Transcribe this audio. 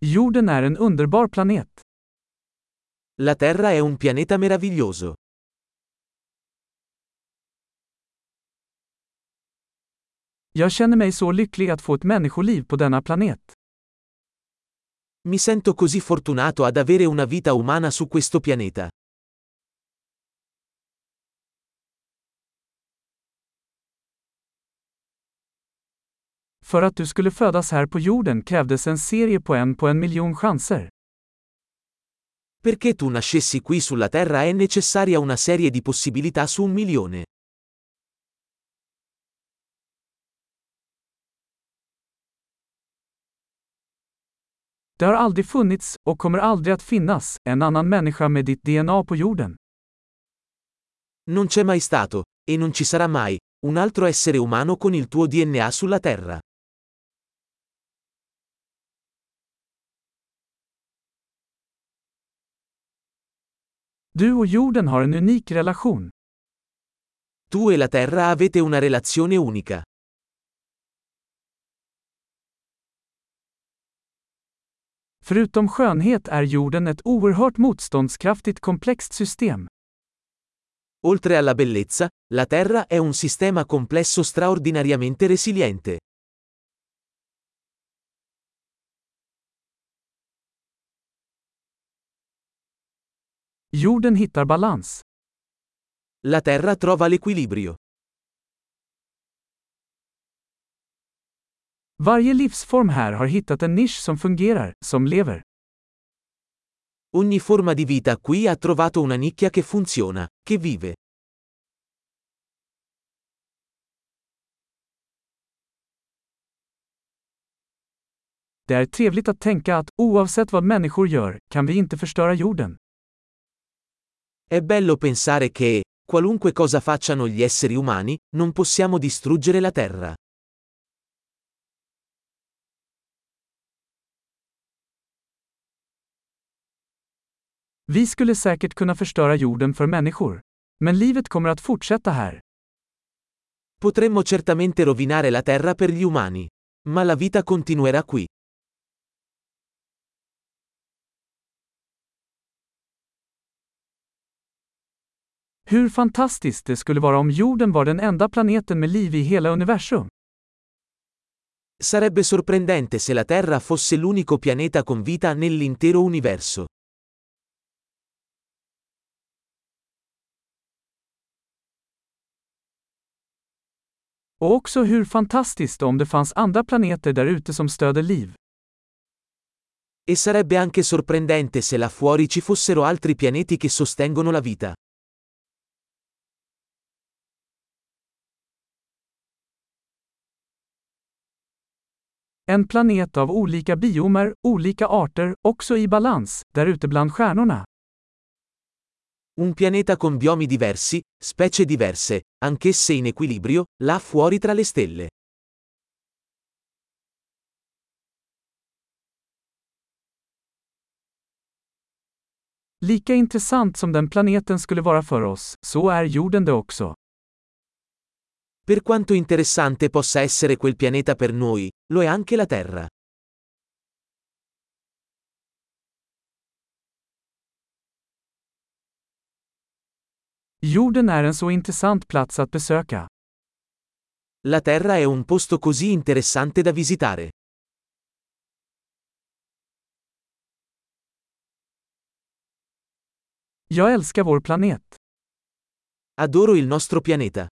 Jorden är en underbar planet. La Terra è un pianeta meraviglioso. Jag känner mig så lycklig att få ett människoliv på denna planet. Mi sento così fortunato ad avere una vita umana su questo pianeta. För att du skulle födas här på jorden krävdes en serie på en på en miljon chanser. Perché tu nascessi qui sulla Terra è necessaria una serie di possibilità su un milione. Det har aldrig funnits, och kommer aldrig att finnas, en annan människa med ditt DNA på jorden. Non c'è mai stato, e non ci sarà mai, un altro essere umano con il tuo DNA sulla Terra. Du och jorden har en unik relation. Tu e la Terra avete una relazione unica. Förutom skönhet är jorden ett oerhört motståndskraftigt komplext system. Oltre alla bellezza, la Terra è un sistema complesso straordinariamente resiliente. Jorden hittar balans. La Terra trova l'equilibrio. Varje livsform här har hittat en nisch som fungerar, som lever. Ogni forma di vita qui ha trovato una nicchia che funziona, che vive. Det är trevligt att tänka att, oavsett vad människor gör, kan vi inte förstöra jorden. È bello pensare che, qualunque cosa facciano gli esseri umani, non possiamo distruggere la Terra. Vi skulle säkert kunna förstöra jorden för människor. Men livet kommer att fortsätta här. Potremmo certamente rovinare la Terra per gli umani. Ma la vita continuerà qui. Hur fantastiskt det skulle vara om jorden var den enda planeten med liv i hela universum. Sarebbe sorprendente se la Terra fosse l'unico pianeta con vita nell'intero universo. Och också hur fantastiskt om det fanns andra planeter där ute som stöder liv. E sarebbe anche sorprendente se là fuori ci fossero altri pianeti che sostengono la vita. En planet av olika biomer, olika arter, också i balans, där ute bland stjärnorna. Un pianeta con biomi diversi, specie diverse, anch'esse in equilibrio, là fuori tra le stelle. Lika intressant som den planeten skulle vara för oss, så är jorden det också. Per quanto interessante possa essere quel pianeta per noi, lo è anche la Terra. Jorden är en så intressant plats att besöka. La Terra è un posto così interessante da visitare. Jag älskar vår planet. Adoro il nostro pianeta.